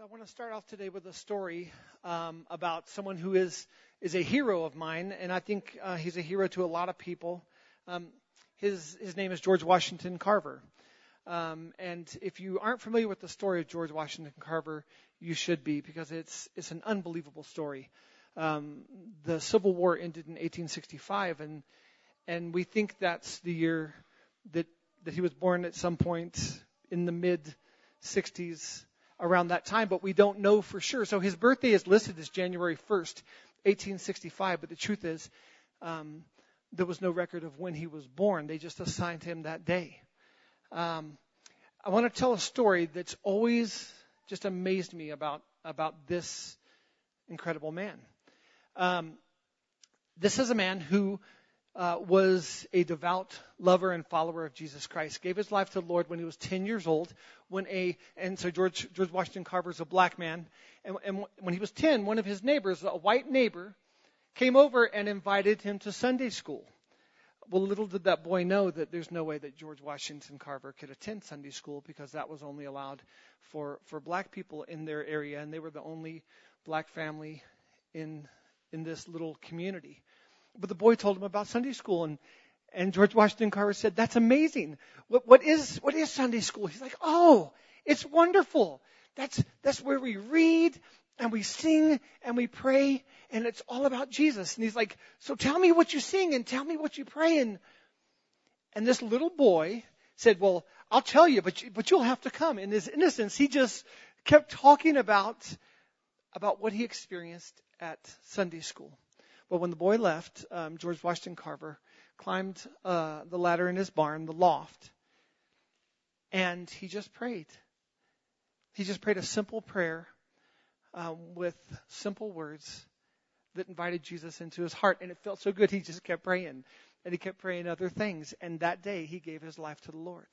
So I want to start off today with a story um, about someone who is is a hero of mine, and I think uh, he's a hero to a lot of people. Um, his his name is George Washington Carver. Um, and if you aren't familiar with the story of George Washington Carver, you should be because it's it's an unbelievable story. Um, the Civil War ended in 1865, and and we think that's the year that that he was born at some point in the mid 60s around that time, but we don't know for sure. So his birthday is listed as January 1st, 1865, but the truth is, um, there was no record of when he was born. They just assigned him that day. Um, I want to tell a story that's always just amazed me about about this incredible man. Um, this is a man who uh, was a devout lover and follower of Jesus Christ. Gave his life to the Lord when he was 10 years old. When a and so George George Washington Carver is a black man, and, and when he was 10, one of his neighbors, a white neighbor, came over and invited him to Sunday school. Well, little did that boy know that there's no way that George Washington Carver could attend Sunday school because that was only allowed for for black people in their area, and they were the only black family in in this little community. But the boy told him about Sunday school and and George Washington Carver said, "That's amazing. What, what is what is Sunday school?" He's like, "Oh, it's wonderful. That's that's where we read and we sing and we pray and it's all about Jesus." And he's like, "So tell me what you sing and tell me what you pray." And and this little boy said, "Well, I'll tell you, but you, but you'll have to come." In his innocence, he just kept talking about about what he experienced at Sunday school. But when the boy left, um, George Washington Carver climbed uh, the ladder in his barn, the loft, and he just prayed. He just prayed a simple prayer um, with simple words that invited Jesus into his heart, and it felt so good. He just kept praying, and he kept praying other things. And that day, he gave his life to the Lord.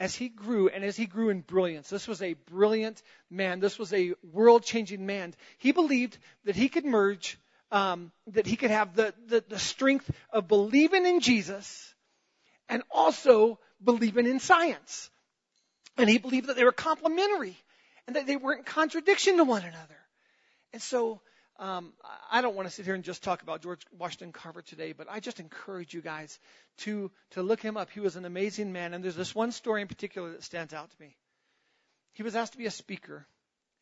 As he grew, and as he grew in brilliance, this was a brilliant man. This was a world-changing man. He believed that he could merge um, that he could have the, the, the strength of believing in Jesus and also believing in science. And he believed that they were complementary and that they weren't in contradiction to one another. And so, um, I don't want to sit here and just talk about George Washington Carver today, but I just encourage you guys to to look him up. He was an amazing man, and there's this one story in particular that stands out to me. He was asked to be a speaker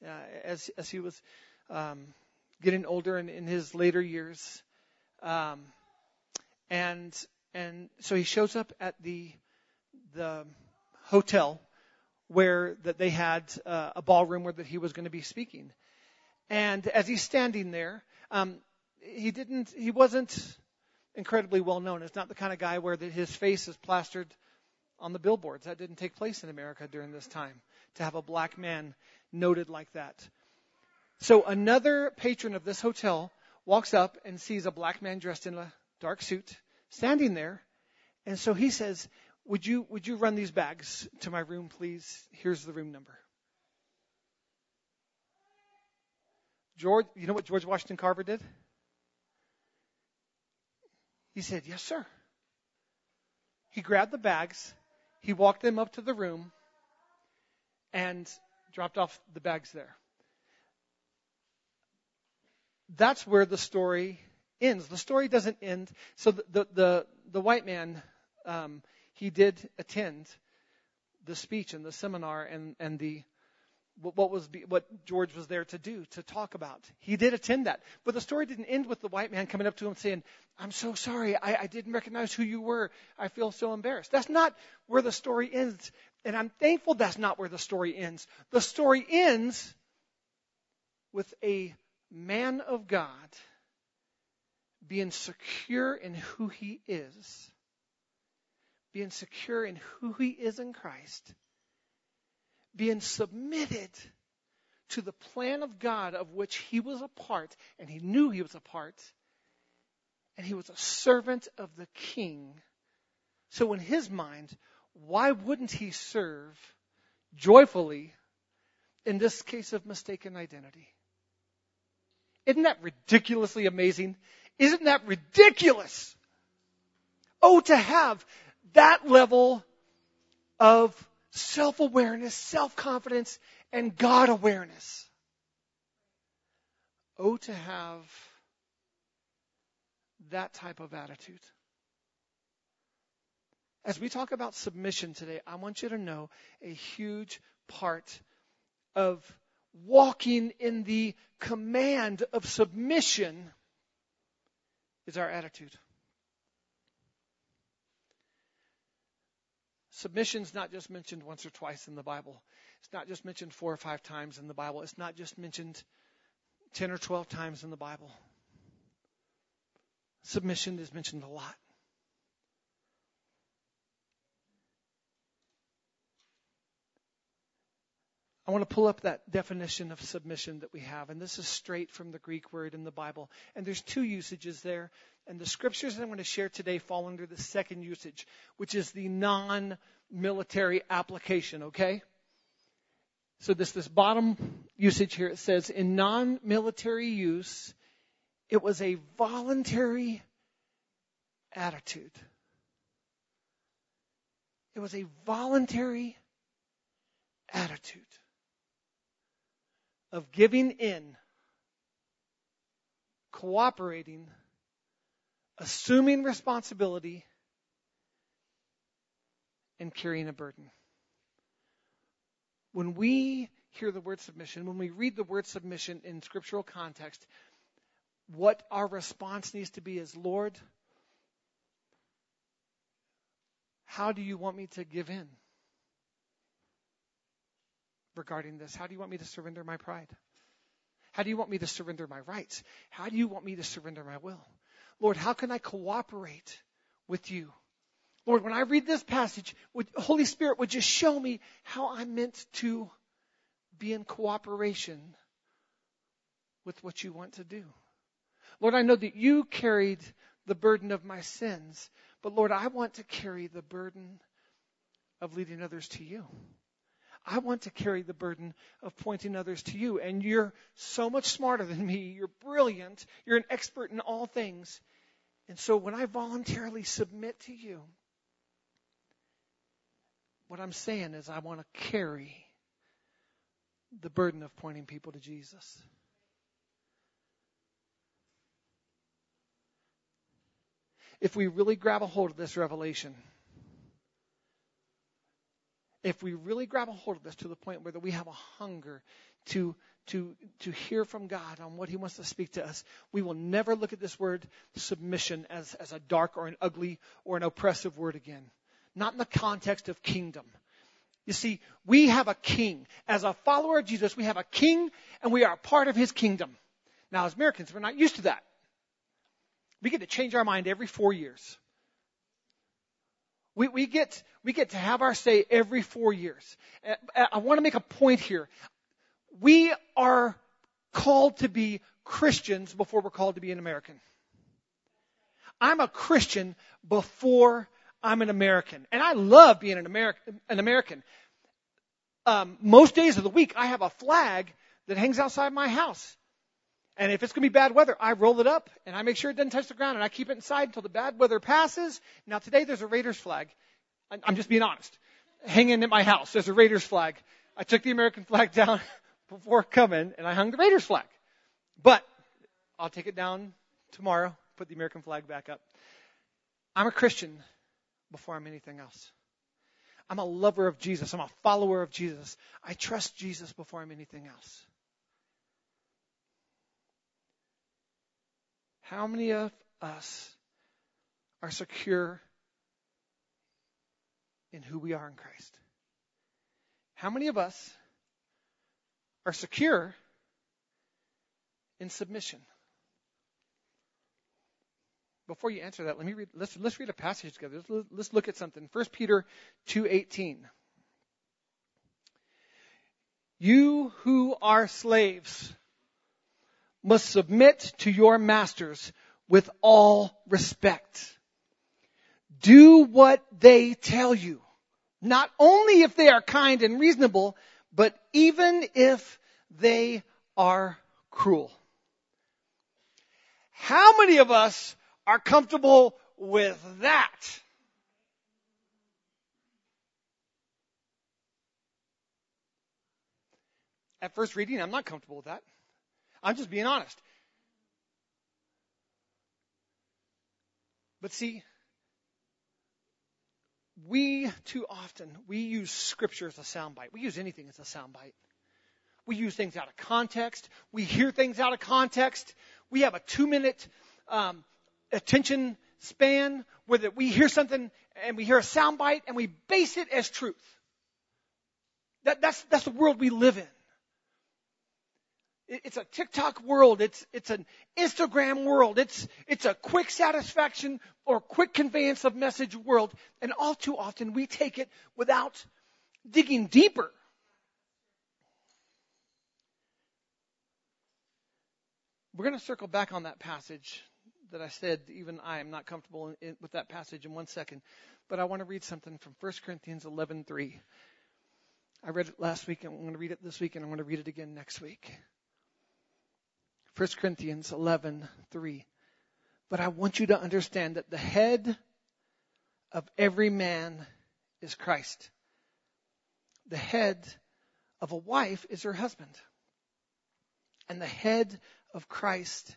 uh, as as he was um, getting older in, in his later years. Um, and and so he shows up at the the hotel where that they had uh, a ballroom where that he was going to be speaking. And as he's standing there, um, he didn't he wasn't incredibly well known. It's not the kind of guy where that his face is plastered on the billboards. That didn't take place in America during this time to have a black man noted like that. So another patron of this hotel walks up and sees a black man dressed in a dark suit standing there. And so he says, would you, would you run these bags to my room, please? Here's the room number. George, you know what George Washington Carver did? He said, yes, sir. He grabbed the bags. He walked them up to the room and dropped off the bags there that's where the story ends. The story doesn't end. So the the the, the white man, um, he did attend the speech and the seminar and and the what was what George was there to do to talk about. He did attend that, but the story didn't end with the white man coming up to him saying, "I'm so sorry, I, I didn't recognize who you were. I feel so embarrassed." That's not where the story ends, and I'm thankful that's not where the story ends. The story ends with a man of God being secure in who he is, being secure in who he is in Christ, being submitted to the plan of God of which he was a part, and he knew he was a part, and he was a servant of the king. So, in his mind, why wouldn't he serve joyfully in this case of mistaken identity? Isn't that ridiculously amazing? Isn't that ridiculous? Oh, to have that level of self awareness, self confidence, and God awareness. Oh, to have that type of attitude. As we talk about submission today, I want you to know a huge part of walking in the command of submission is our attitude. Submission is not just mentioned once or twice in the Bible. It's not just mentioned four or five times in the Bible. It's not just mentioned 10 or 12 times in the Bible. Submission is mentioned a lot. I want to pull up that definition of submission that we have, and this is straight from the Greek word in the Bible. And there's two usages there, and the scriptures that I'm going to share today fall under the second usage, which is the non-military application, okay? So this, this bottom usage here, it says, in non-military use, it was a voluntary attitude. It was a voluntary attitude of giving in, cooperating, assuming responsibility, and carrying a burden. When we hear the word submission, when we read the word submission in scriptural context, what our response needs to be is, Lord, how do you want me to give in? Regarding this? How do you want me to surrender my pride? How do you want me to surrender my rights? How do you want me to surrender my will? Lord, how can I cooperate with you? Lord, when I read this passage, would, Holy Spirit would just show me how I'm meant to be in cooperation with what you want to do. Lord, I know that you carried the burden of my sins, but Lord, I want to carry the burden of leading others to you. I want to carry the burden of pointing others to you. And you're so much smarter than me. You're brilliant. You're an expert in all things. And so when I voluntarily submit to you, what I'm saying is I want to carry the burden of pointing people to Jesus. If we really grab a hold of this revelation, if we really grab a hold of this to the point where we have a hunger to to to hear from God on what He wants to speak to us, we will never look at this word submission as, as a dark or an ugly or an oppressive word again. Not in the context of kingdom. You see, we have a king. As a follower of Jesus, we have a king and we are a part of his kingdom. Now, as Americans, we're not used to that. We get to change our mind every four years. We, we, get, we get to have our say every four years. I want to make a point here. We are called to be Christians before we're called to be an American. I'm a Christian before I'm an American. And I love being an, American. An American. Um, most days of the week, I have a flag that hangs outside my house. And if it's going to be bad weather, I roll it up and I make sure it doesn't touch the ground and I keep it inside until the bad weather passes. Now today there's a Raiders flag. I'm just being honest. Hanging at my house, there's a Raiders flag. I took the American flag down before coming and I hung the Raiders flag. But I'll take it down tomorrow, put the American flag back up. I'm a Christian before I'm anything else. I'm a lover of Jesus. I'm a follower of Jesus. I trust Jesus before I'm anything else. How many of us are secure in who we are in Christ? How many of us are secure in submission? Before you answer that, let me read, let's, let's read a passage together. Let's, let's look at something. 1 Peter 2.18. You who are slaves, must submit to your masters with all respect. Do what they tell you. Not only if they are kind and reasonable, but even if they are cruel. How many of us are comfortable with that? At first reading, I'm not comfortable with that. I'm just being honest. But see, we too often we use scripture as a soundbite. We use anything as a soundbite. We use things out of context. We hear things out of context. We have a two-minute um, attention span where that we hear something and we hear a soundbite and we base it as truth. That, that's that's the world we live in. It's a TikTok world. It's, it's an Instagram world. It's, it's a quick satisfaction or quick conveyance of message world. And all too often we take it without digging deeper. We're going to circle back on that passage that I said, even I am not comfortable in, in, with that passage in one second. But I want to read something from 1 Corinthians 11:3. I read it last week, and I'm going to read it this week, and I'm going to read it again next week. 1 Corinthians 11:3. But I want you to understand that the head of every man is Christ. The head of a wife is her husband. And the head of Christ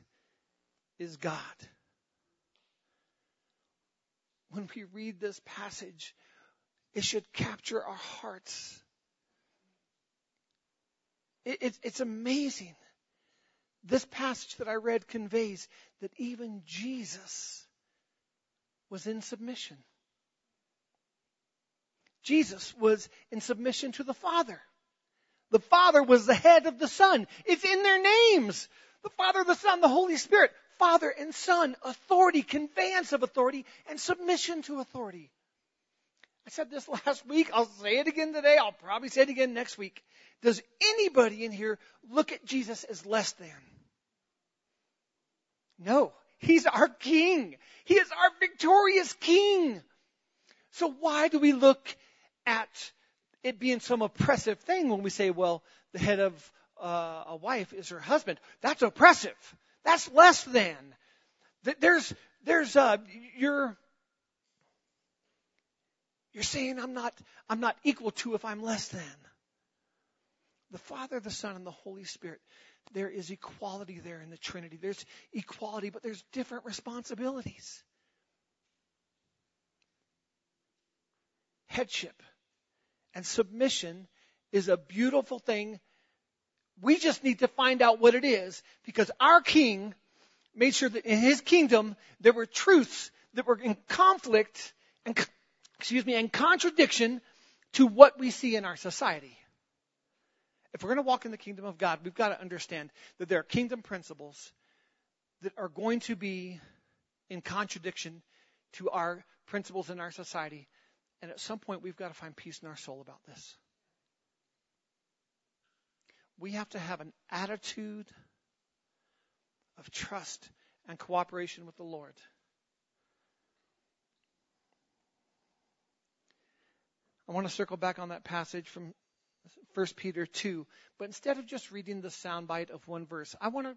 is God. When we read this passage, it should capture our hearts. It, it, it's amazing this passage that I read conveys that even Jesus was in submission. Jesus was in submission to the Father. The Father was the head of the Son. It's in their names. The Father, the Son, the Holy Spirit. Father and Son, authority, conveyance of authority, and submission to authority. I said this last week. I'll say it again today. I'll probably say it again next week. Does anybody in here look at Jesus as less than? No, he's our king. He is our victorious king. So why do we look at it being some oppressive thing when we say, well, the head of uh, a wife is her husband? That's oppressive. That's less than. There's, there's, uh, you're, you're saying I'm not, I'm not equal to if I'm less than. The Father, the Son, and the Holy Spirit there is equality there in the Trinity. There's equality, but there's different responsibilities. Headship and submission is a beautiful thing. We just need to find out what it is because our king made sure that in his kingdom there were truths that were in conflict and excuse me and contradiction to what we see in our society if we're going to walk in the kingdom of God, we've got to understand that there are kingdom principles that are going to be in contradiction to our principles in our society. And at some point, we've got to find peace in our soul about this. We have to have an attitude of trust and cooperation with the Lord. I want to circle back on that passage from 1 Peter 2. But instead of just reading the soundbite of one verse, I want to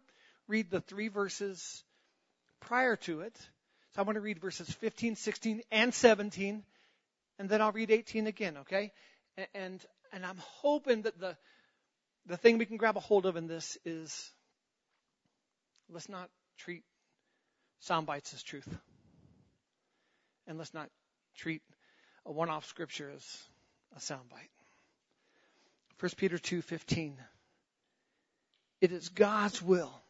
read the three verses prior to it. So I want to read verses 15, 16, and 17, and then I'll read 18 again, okay? And and I'm hoping that the the thing we can grab a hold of in this is let's not treat sound bites as truth. And let's not treat a one-off scripture as a soundbite. 1 Peter 2:15 It is God's will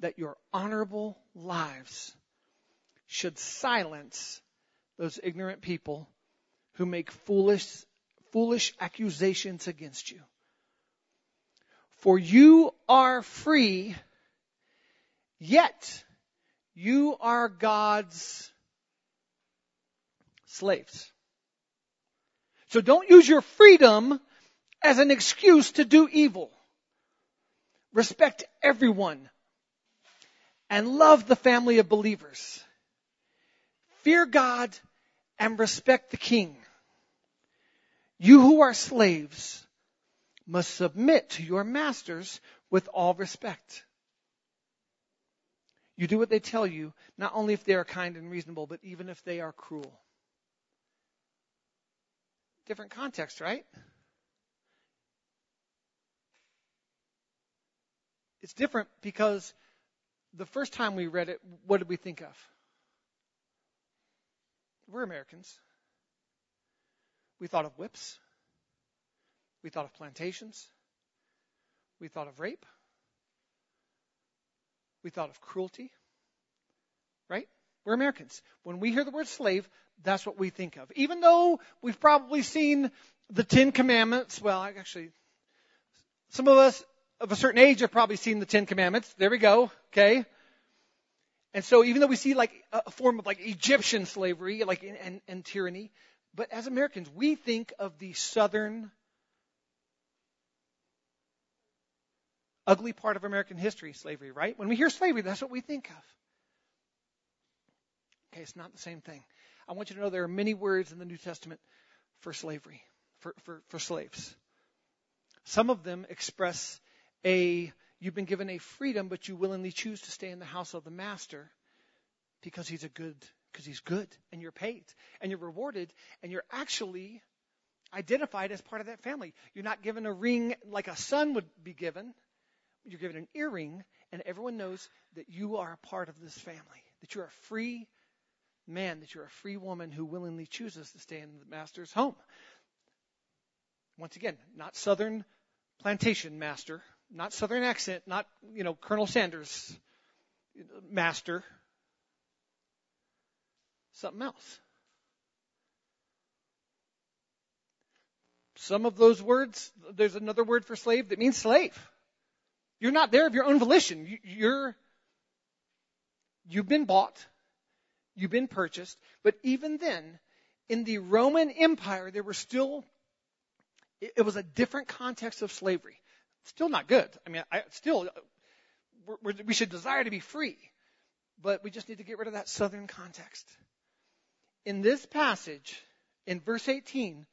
that your honorable lives should silence those ignorant people who make foolish foolish accusations against you. For you are free, yet you are God's slaves. So don't use your freedom as an excuse to do evil. Respect everyone and love the family of believers. Fear God and respect the king. You who are slaves must submit to your masters with all respect. You do what they tell you, not only if they are kind and reasonable, but even if they are cruel. Different context, right? It's different because the first time we read it, what did we think of? We're Americans. We thought of whips. We thought of plantations. We thought of rape. We thought of cruelty. Right? We're Americans. When we hear the word slave, that's what we think of. Even though we've probably seen the Ten Commandments, well, actually, some of us of a certain age have probably seen the Ten Commandments. There we go. Okay. And so even though we see like a form of like Egyptian slavery, like and, and tyranny, but as Americans, we think of the southern ugly part of American history, slavery, right? When we hear slavery, that's what we think of. Okay, it's not the same thing. I want you to know there are many words in the New Testament for slavery, for, for, for slaves. Some of them express a, you've been given a freedom, but you willingly choose to stay in the house of the master because he's a good, because he's good and you're paid and you're rewarded and you're actually identified as part of that family. You're not given a ring like a son would be given. You're given an earring and everyone knows that you are a part of this family, that you're a free man, that you're a free woman who willingly chooses to stay in the master's home. Once again, not southern plantation master, not southern accent, not, you know, Colonel Sanders master. Something else. Some of those words, there's another word for slave that means slave. You're not there of your own volition. You're, you've been bought. You've been purchased. But even then, in the Roman Empire, there were still, it was a different context of slavery. Still not good. I mean, I, still, we should desire to be free. But we just need to get rid of that southern context. In this passage, in verse 18,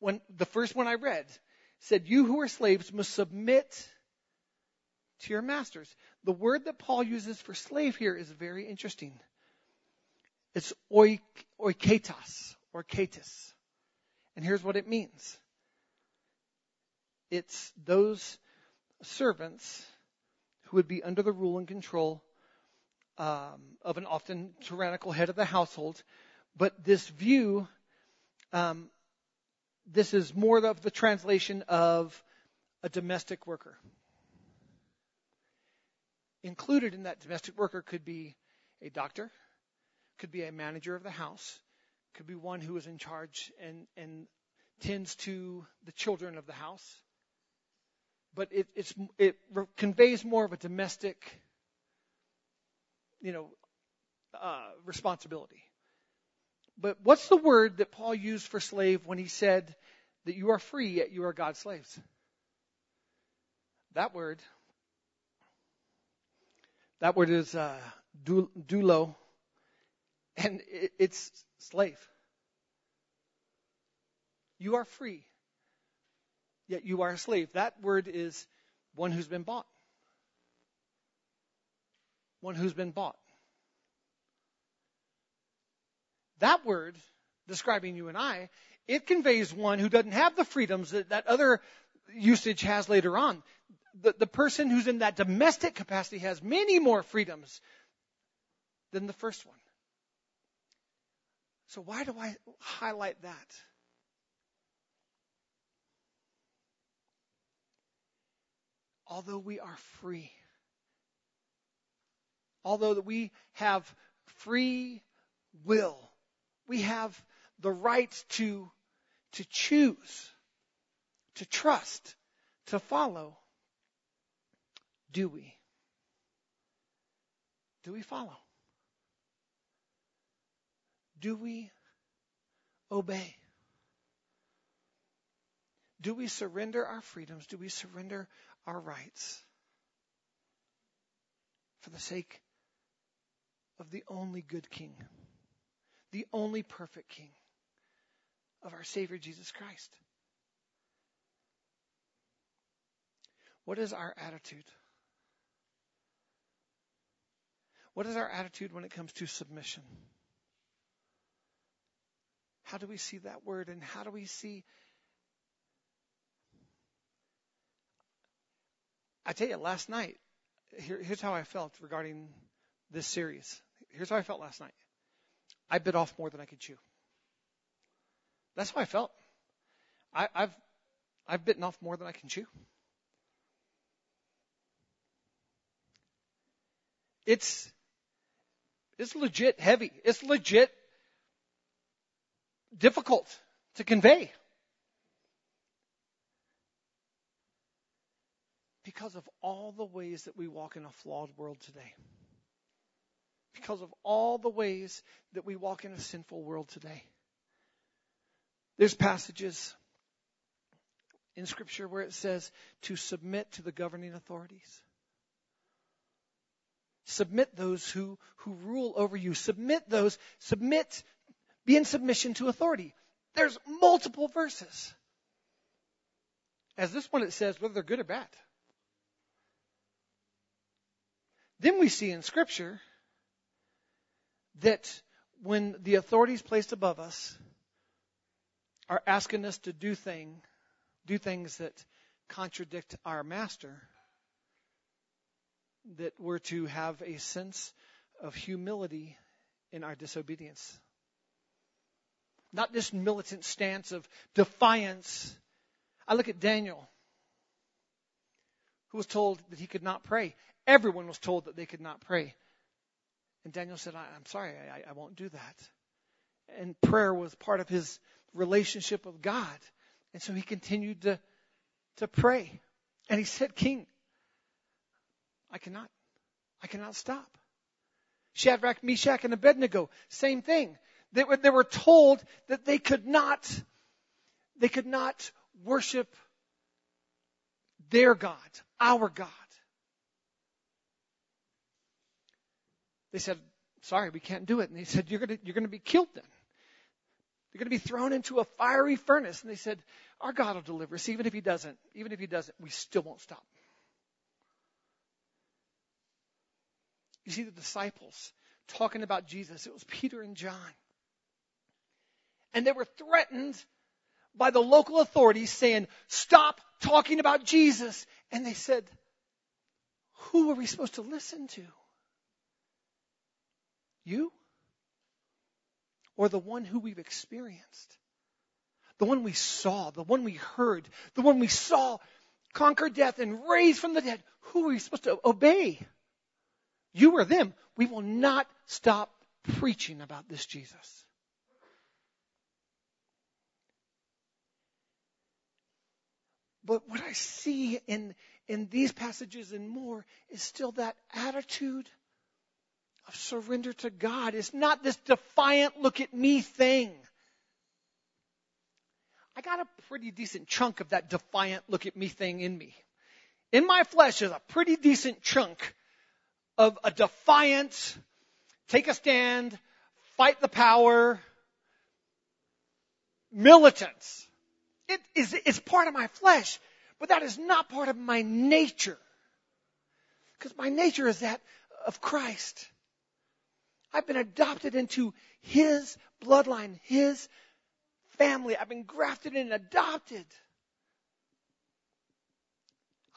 when the first one I read said, You who are slaves must submit to your masters. The word that Paul uses for slave here is very interesting. It's oik, oiketas or ketis. And here's what it means. It's those servants who would be under the rule and control um, of an often tyrannical head of the household. But this view, um, this is more of the translation of a domestic worker. Included in that domestic worker could be a doctor, could be a manager of the house, could be one who is in charge and, and tends to the children of the house. But it, it conveys more of a domestic, you know, uh, responsibility. But what's the word that Paul used for slave when he said that you are free yet you are God's slaves? That word that word is uh, doulo, and it's slave. You are free, yet you are a slave. That word is one who's been bought. One who's been bought. That word, describing you and I, it conveys one who doesn't have the freedoms that, that other usage has later on the, the person who's in that domestic capacity has many more freedoms than the first one. So why do I highlight that? Although we are free, although that we have free will, we have the right to, to choose, to trust, to follow. Do we? Do we follow? Do we obey? Do we surrender our freedoms? Do we surrender our rights for the sake of the only good King, the only perfect King of our Savior Jesus Christ? What is our attitude? What is our attitude when it comes to submission? How do we see that word and how do we see I tell you, last night, here, here's how I felt regarding this series. Here's how I felt last night. I bit off more than I could chew. That's how I felt. I, I've I've bitten off more than I can chew. It's it's legit heavy. It's legit difficult to convey. Because of all the ways that we walk in a flawed world today. Because of all the ways that we walk in a sinful world today. There's passages in Scripture where it says to submit to the governing authorities. Submit those who, who rule over you. Submit those, submit, be in submission to authority. There's multiple verses. As this one, it says whether they're good or bad. Then we see in Scripture that when the authorities placed above us are asking us to do thing, do things that contradict our master, that we're to have a sense of humility in our disobedience. Not this militant stance of defiance. I look at Daniel, who was told that he could not pray. Everyone was told that they could not pray. And Daniel said, I'm sorry, I, I won't do that. And prayer was part of his relationship with God. And so he continued to, to pray. And he said, King, I cannot. I cannot stop. Shadrach, Meshach, and Abednego, same thing. They were, they were told that they could not, they could not worship their God, our God. They said, sorry, we can't do it. And they said, you're going to, you're going to be killed then. You're going to be thrown into a fiery furnace. And they said, our God will deliver us. Even if he doesn't, even if he doesn't, we still won't stop. You see the disciples talking about Jesus. It was Peter and John. And they were threatened by the local authorities saying, stop talking about Jesus. And they said, who are we supposed to listen to? You? Or the one who we've experienced? The one we saw, the one we heard, the one we saw conquer death and raise from the dead. Who are we supposed to obey? You or them. We will not stop preaching about this Jesus. But what I see in, in these passages and more is still that attitude of surrender to God. It's not this defiant look at me thing. I got a pretty decent chunk of that defiant look at me thing in me. In my flesh is a pretty decent chunk of a defiant, take a stand, fight the power, militants. It is, it's part of my flesh, but that is not part of my nature. Because my nature is that of Christ. I've been adopted into His bloodline, His family. I've been grafted in and adopted.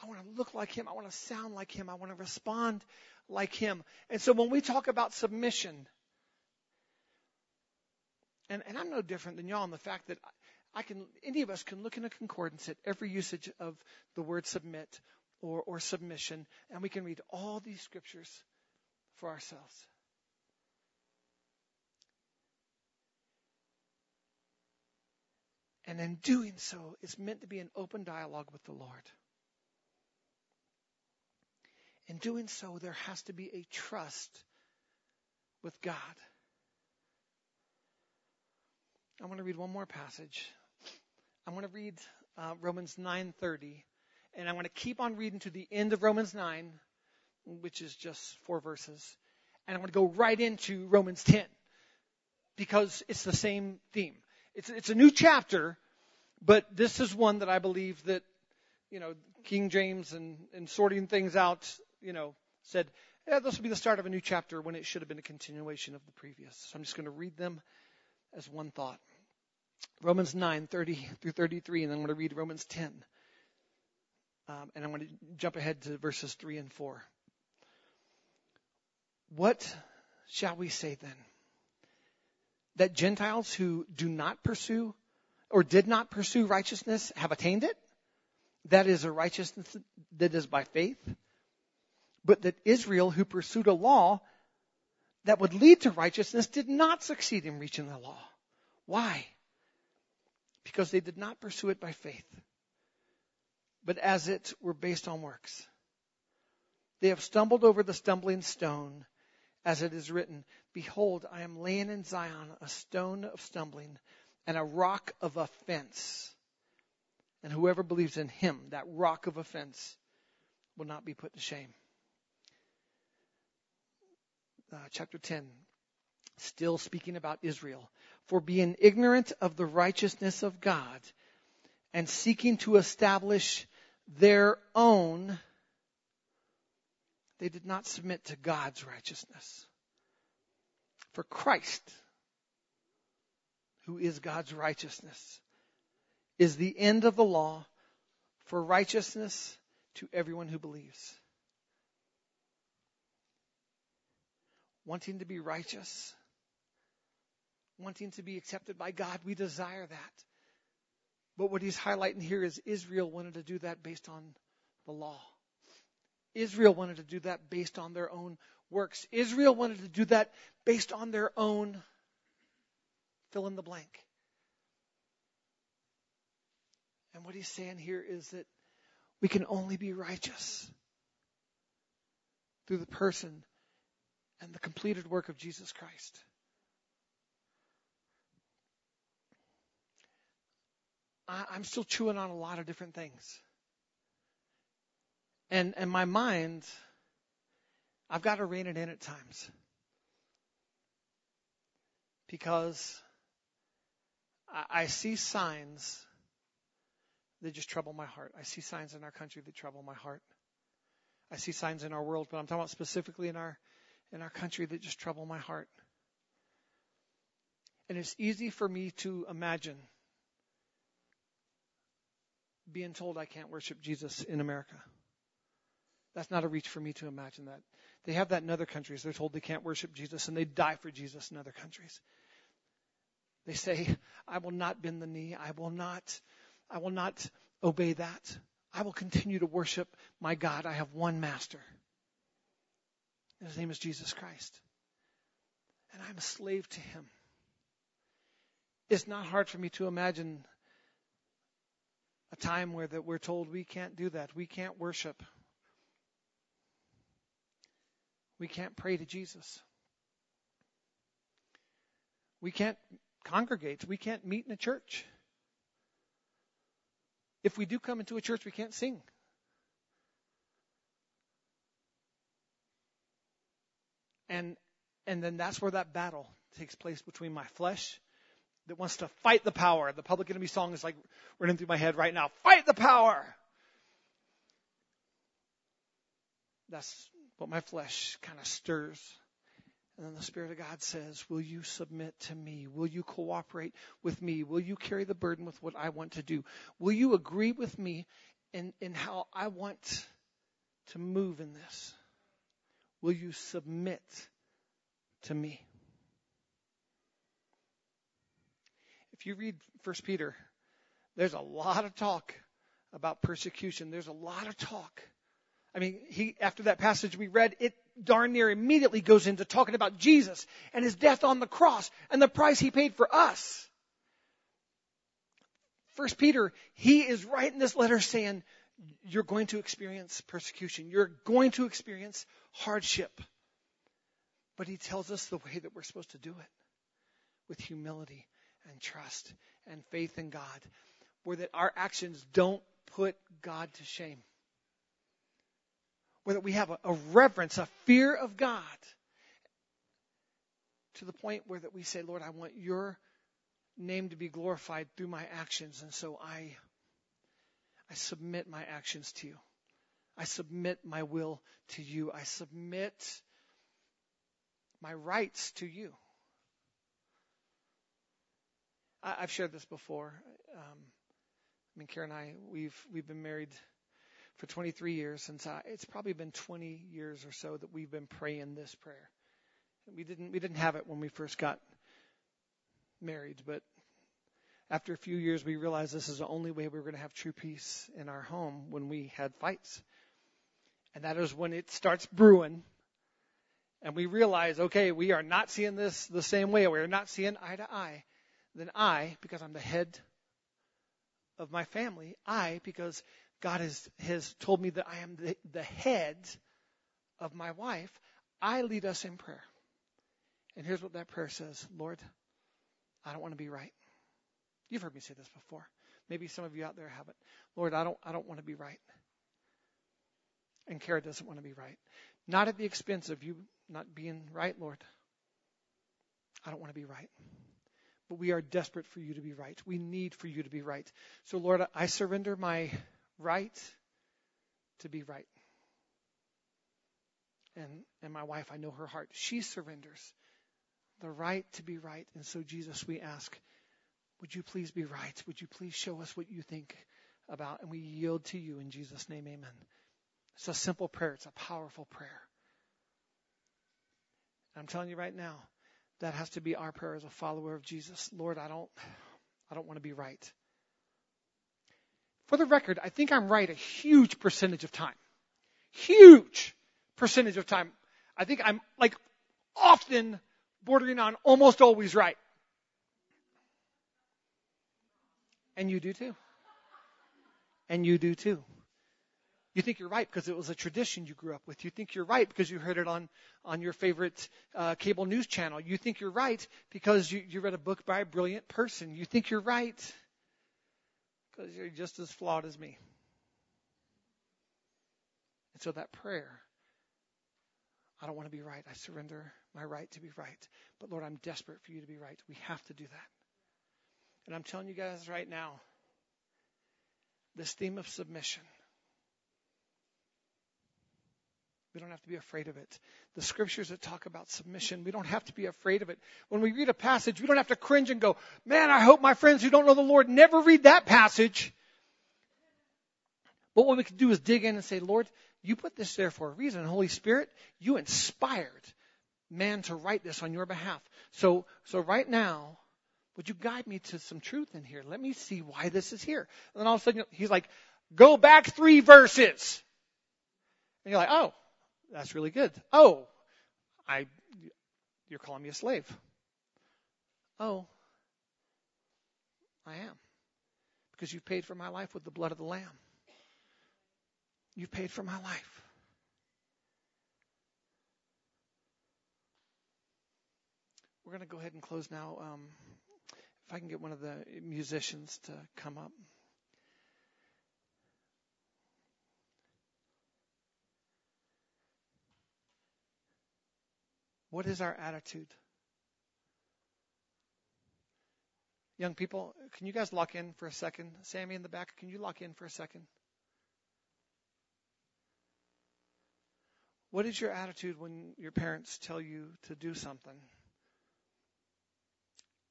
I want to look like Him. I want to sound like Him. I want to respond like him. And so when we talk about submission, and, and I'm no different than y'all in the fact that I can, any of us can look in a concordance at every usage of the word submit or, or submission, and we can read all these scriptures for ourselves. And in doing so, it's meant to be an open dialogue with the Lord. In doing so, there has to be a trust with God. I want to read one more passage. I want to read uh, Romans 9:30, and I want to keep on reading to the end of Romans 9, which is just four verses, and I want to go right into Romans 10 because it's the same theme. It's it's a new chapter, but this is one that I believe that you know King James and and sorting things out you know, said, yeah, this will be the start of a new chapter when it should have been a continuation of the previous. So I'm just going to read them as one thought. Romans 9, 30 through 33, and then I'm going to read Romans 10. Um, and I'm going to jump ahead to verses 3 and 4. What shall we say then? That Gentiles who do not pursue or did not pursue righteousness have attained it? That is a righteousness that is by faith. But that Israel, who pursued a law that would lead to righteousness, did not succeed in reaching the law. Why? Because they did not pursue it by faith, but as it were based on works. They have stumbled over the stumbling stone, as it is written, Behold, I am laying in Zion a stone of stumbling and a rock of offense. And whoever believes in him, that rock of offense, will not be put to shame. Uh, chapter 10, still speaking about Israel. For being ignorant of the righteousness of God and seeking to establish their own, they did not submit to God's righteousness. For Christ, who is God's righteousness, is the end of the law for righteousness to everyone who believes. Wanting to be righteous, wanting to be accepted by God, we desire that. But what he's highlighting here is Israel wanted to do that based on the law. Israel wanted to do that based on their own works. Israel wanted to do that based on their own fill in the blank. And what he's saying here is that we can only be righteous through the person and the completed work of Jesus Christ. I, am still chewing on a lot of different things. And and my mind, I've got to rein it in at times. Because I, see signs that just trouble my heart. I see signs in our country that trouble my heart. I see signs in our world, but I'm talking about specifically in our in our country that just trouble my heart. And it's easy for me to imagine being told I can't worship Jesus in America. That's not a reach for me to imagine that. They have that in other countries. They're told they can't worship Jesus and they die for Jesus in other countries. They say, I will not bend the knee. I will not, I will not obey that. I will continue to worship my God. I have one master. His name is Jesus Christ. And I'm a slave to him. It's not hard for me to imagine a time where that we're told we can't do that. We can't worship. We can't pray to Jesus. We can't congregate. We can't meet in a church. If we do come into a church, we can't sing. And and then that's where that battle takes place between my flesh that wants to fight the power. The public enemy song is like running through my head right now. Fight the power. That's what my flesh kind of stirs. And then the Spirit of God says, Will you submit to me? Will you cooperate with me? Will you carry the burden with what I want to do? Will you agree with me in, in how I want to move in this? Will you submit to me? If you read 1 Peter, there's a lot of talk about persecution. There's a lot of talk I mean, he, after that passage we read, it darn near immediately goes into talking about Jesus and his death on the cross and the price he paid for us. First Peter, he is writing this letter saying, you're going to experience persecution. You're going to experience hardship. But he tells us the way that we're supposed to do it with humility and trust and faith in God, where that our actions don't put God to shame where we have a, a reverence, a fear of God to the point where that we say, Lord, I want your name to be glorified through my actions. And so I, I submit my actions to you. I submit my will to you. I submit my rights to you. I, have shared this before. Um, I mean, Karen and I, we've we've been married for 23 years since I, it's probably been 20 years or so that we've been praying this prayer. We didn't we didn't have it when we first got married, but after a few years we realized this is the only way we were going to have true peace in our home when we had fights. And that is when it starts brewing and we realize, okay, we are not seeing this the same way, we are not seeing eye to eye, then I, because I'm the head of my family, I, because God has, has told me that I am the, the head of my wife, I lead us in prayer. And here's what that prayer says Lord, I don't want to be right. You've heard me say this before. Maybe some of you out there haven't. Lord, I don't, I don't want to be right. And Kara doesn't want to be right. Not at the expense of you not being right, Lord. I don't want to be right. But we are desperate for you to be right. We need for you to be right. So, Lord, I surrender my right to be right. And, and my wife, I know her heart. She surrenders the right to be right. And so, Jesus, we ask, would you please be right? Would you please show us what you think about? And we yield to you in Jesus' name, amen. It's a simple prayer, it's a powerful prayer. I'm telling you right now, that has to be our prayer as a follower of Jesus. Lord, I don't I don't want to be right. For the record, I think I'm right a huge percentage of time. Huge percentage of time. I think I'm like often bordering on almost always right. And you do too. And you do too. You think you're right because it was a tradition you grew up with. You think you're right because you heard it on, on your favorite uh, cable news channel. You think you're right because you, you read a book by a brilliant person. You think you're right because you're just as flawed as me. And so that prayer, I don't want to be right. I surrender my right to be right. But Lord, I'm desperate for you to be right. We have to do that. And I'm telling you guys right now, this theme of submission We don't have to be afraid of it. The scriptures that talk about submission, we don't have to be afraid of it. When we read a passage, we don't have to cringe and go, man, I hope my friends who don't know the Lord never read that passage. But what we can do is dig in and say, Lord, you put this there for a reason. Holy Spirit, you inspired man to write this on your behalf. So, so right now, would you guide me to some truth in here? Let me see why this is here. And then all of a sudden, he's like, go back three verses. And you're like, oh, that's really good. Oh, I, you're calling me a slave. Oh, I am. Because you've paid for my life with the blood of the Lamb. You've paid for my life. We're going to go ahead and close now. Um, if I can get one of the musicians to come up. What is our attitude? Young people, can you guys lock in for a second? Sammy in the back, can you lock in for a second? What is your attitude when your parents tell you to do something?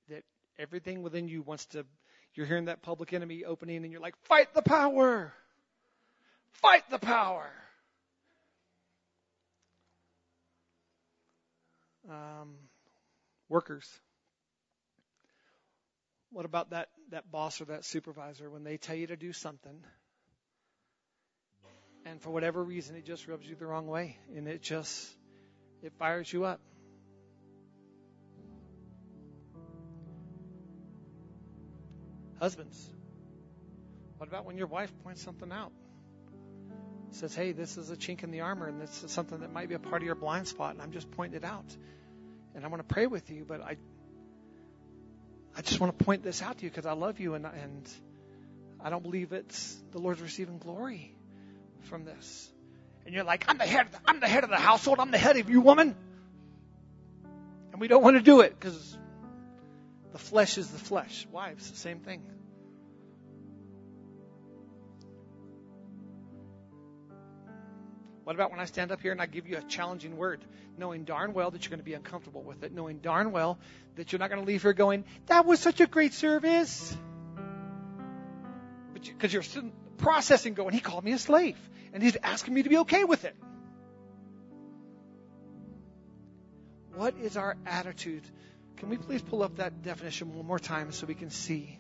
That everything within you wants to, you're hearing that public enemy opening and you're like, fight the power! Fight the power! Um, workers. What about that, that boss or that supervisor when they tell you to do something and for whatever reason it just rubs you the wrong way and it just it fires you up? Husbands, what about when your wife points something out? Says, hey, this is a chink in the armor and this is something that might be a part of your blind spot and I'm just pointing it out. And I want to pray with you, but I I just want to point this out to you because I love you and and I don't believe it's the Lord's receiving glory from this. And you're like, I'm the head, I'm the head of the household, I'm the head of you, woman. And we don't want to do it because the flesh is the flesh. Wives, the same thing. What about when I stand up here and I give you a challenging word, knowing darn well that you're going to be uncomfortable with it, knowing darn well that you're not going to leave here going, that was such a great service. Because you, are processing going. He called me a slave, and he's asking me to be okay with it. What is our attitude? Can we please pull up that definition one more time so we can see?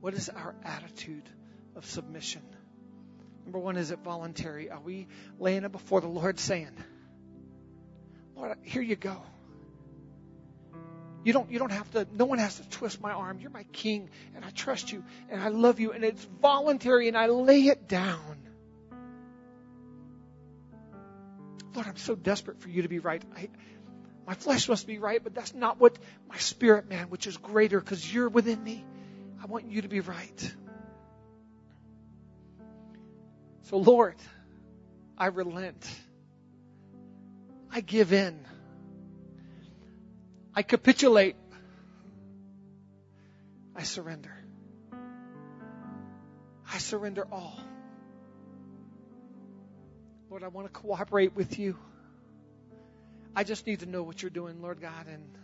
What is our attitude of submission? Number one, is it voluntary? Are we laying it before the Lord saying, Lord, here you go. You don't, you don't have to, no one has to twist my arm. You're my king, and I trust you, and I love you, and it's voluntary, and I lay it down. Lord, I'm so desperate for you to be right. I, my flesh must be right, but that's not what my spirit, man, which is greater because you're within me. I want you to be right. So, Lord, I relent. I give in. I capitulate. I surrender. I surrender all. Lord, I want to cooperate with you. I just need to know what you're doing, Lord God, and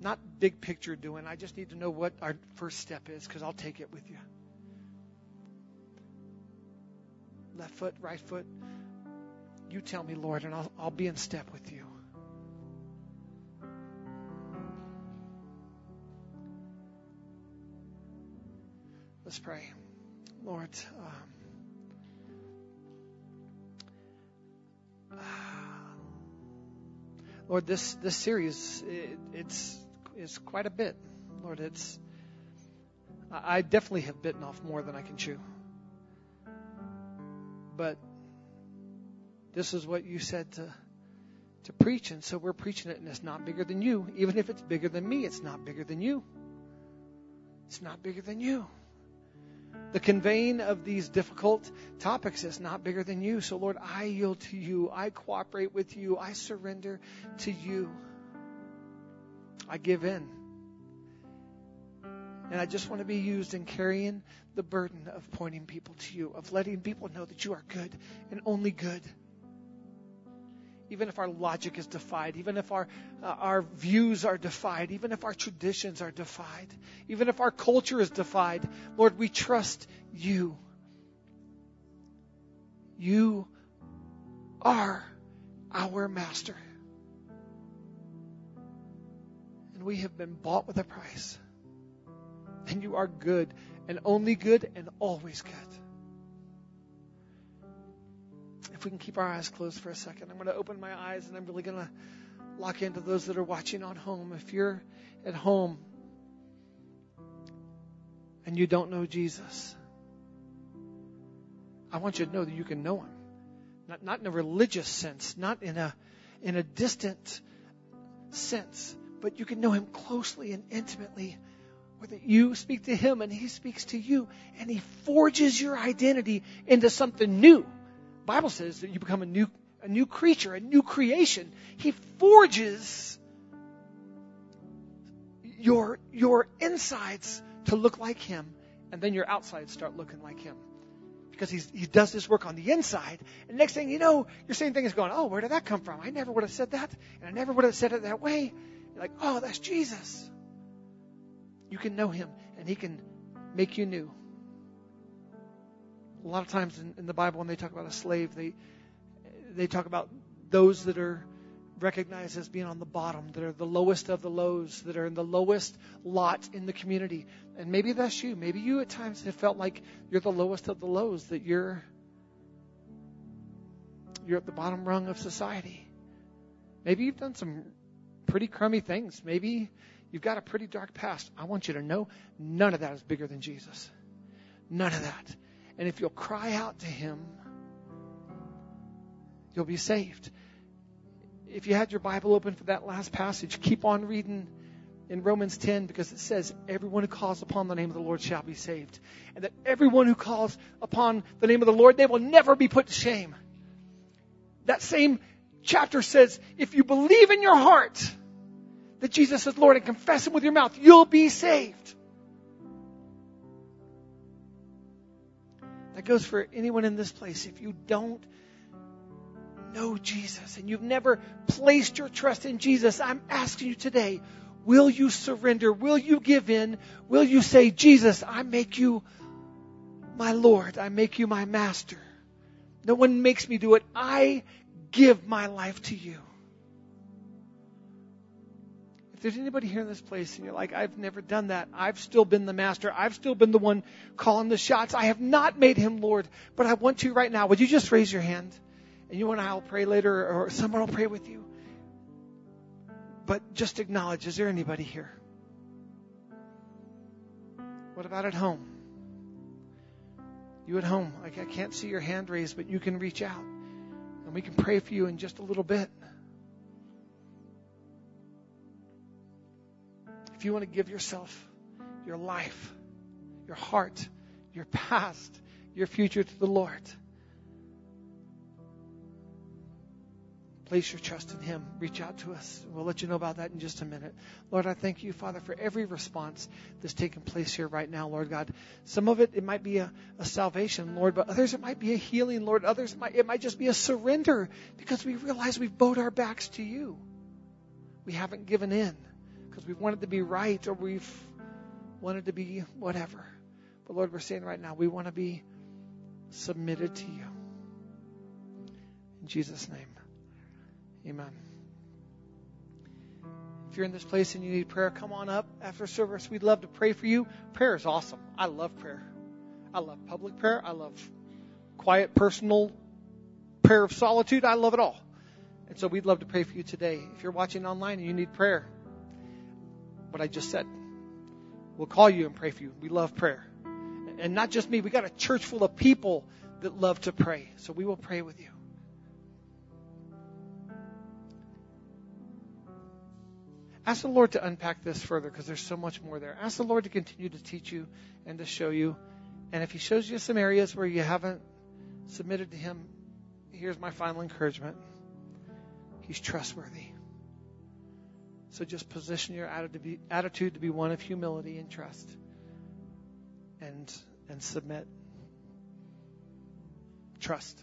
not big picture doing. I just need to know what our first step is because I'll take it with you. Left foot, right foot. You tell me, Lord, and I'll, I'll be in step with you. Let's pray. Lord, um, Lord, this this series it, it's is quite a bit. Lord, it's I definitely have bitten off more than I can chew. But this is what you said to to preach, and so we're preaching it, and it's not bigger than you. Even if it's bigger than me, it's not bigger than you. It's not bigger than you. The conveying of these difficult topics is not bigger than you. So, Lord, I yield to you. I cooperate with you. I surrender to you. I give in. And I just want to be used in carrying the burden of pointing people to you, of letting people know that you are good and only good even if our logic is defied, even if our, uh, our views are defied, even if our traditions are defied, even if our culture is defied, Lord, we trust you. You are our master. And we have been bought with a price. And you are good and only good and always good. if we can keep our eyes closed for a second, I'm going to open my eyes and I'm really going to lock into those that are watching on home. If you're at home and you don't know Jesus, I want you to know that you can know him. Not, not in a religious sense, not in a, in a distant sense, but you can know him closely and intimately that you speak to him and he speaks to you and he forges your identity into something new. Bible says that you become a new a new creature, a new creation. He forges your your insides to look like him, and then your outsides start looking like him. Because he's, he does this work on the inside. And next thing you know, your same thing is going, oh, where did that come from? I never would have said that, and I never would have said it that way. You're like, oh, that's Jesus. You can know him, and he can make you new a lot of times in, in the Bible, when they talk about a slave, they they talk about those that are recognized as being on the bottom, that are the lowest of the lows, that are in the lowest lot in the community. And maybe that's you. Maybe you at times have felt like you're the lowest of the lows, that you're you're at the bottom rung of society. Maybe you've done some pretty crummy things. Maybe you've got a pretty dark past. I want you to know none of that is bigger than Jesus. None of that. And if you'll cry out to Him, you'll be saved. If you had your Bible open for that last passage, keep on reading in Romans 10 because it says, Everyone who calls upon the name of the Lord shall be saved. And that everyone who calls upon the name of the Lord, they will never be put to shame. That same chapter says, If you believe in your heart that Jesus is Lord and confess Him with your mouth, you'll be saved. That goes for anyone in this place. If you don't know Jesus and you've never placed your trust in Jesus, I'm asking you today, Will you surrender? Will you give in? Will you say, Jesus, I make you my Lord. I make you my master. No one makes me do it. I give my life to you. There's anybody here in this place and you're like, I've never done that, I've still been the master, I've still been the one calling the shots, I have not made him Lord, but I want to right now, would you just raise your hand? And you and I will pray later, or someone will pray with you. But just acknowledge, is there anybody here? What about at home? You at home, I can't see your hand raised, but you can reach out and we can pray for you in just a little bit. If you want to give yourself, your life, your heart, your past, your future to the Lord, place your trust in Him. Reach out to us. We'll let you know about that in just a minute. Lord, I thank you, Father, for every response that's taking place here right now, Lord God. Some of it, it might be a, a salvation, Lord, but others, it might be a healing, Lord. Others, it might, it might just be a surrender because we realize we've bowed our backs to you. We haven't given in because we've wanted to be right or we've wanted to be whatever. But Lord, we're saying right now, we want to be submitted to you. In Jesus' name. Amen. If you're in this place and you need prayer, come on up after service. We'd love to pray for you. Prayer is awesome. I love prayer. I love public prayer. I love quiet, personal prayer of solitude. I love it all. And so we'd love to pray for you today. If you're watching online and you need prayer, what I just said, we'll call you and pray for you. We love prayer. And not just me, we got a church full of people that love to pray. So we will pray with you. Ask the Lord to unpack this further because there's so much more there. Ask the Lord to continue to teach you and to show you. And if He shows you some areas where you haven't submitted to Him, here's my final encouragement He's trustworthy. So just position your attitude to be one of humility and trust and, and submit. Trust.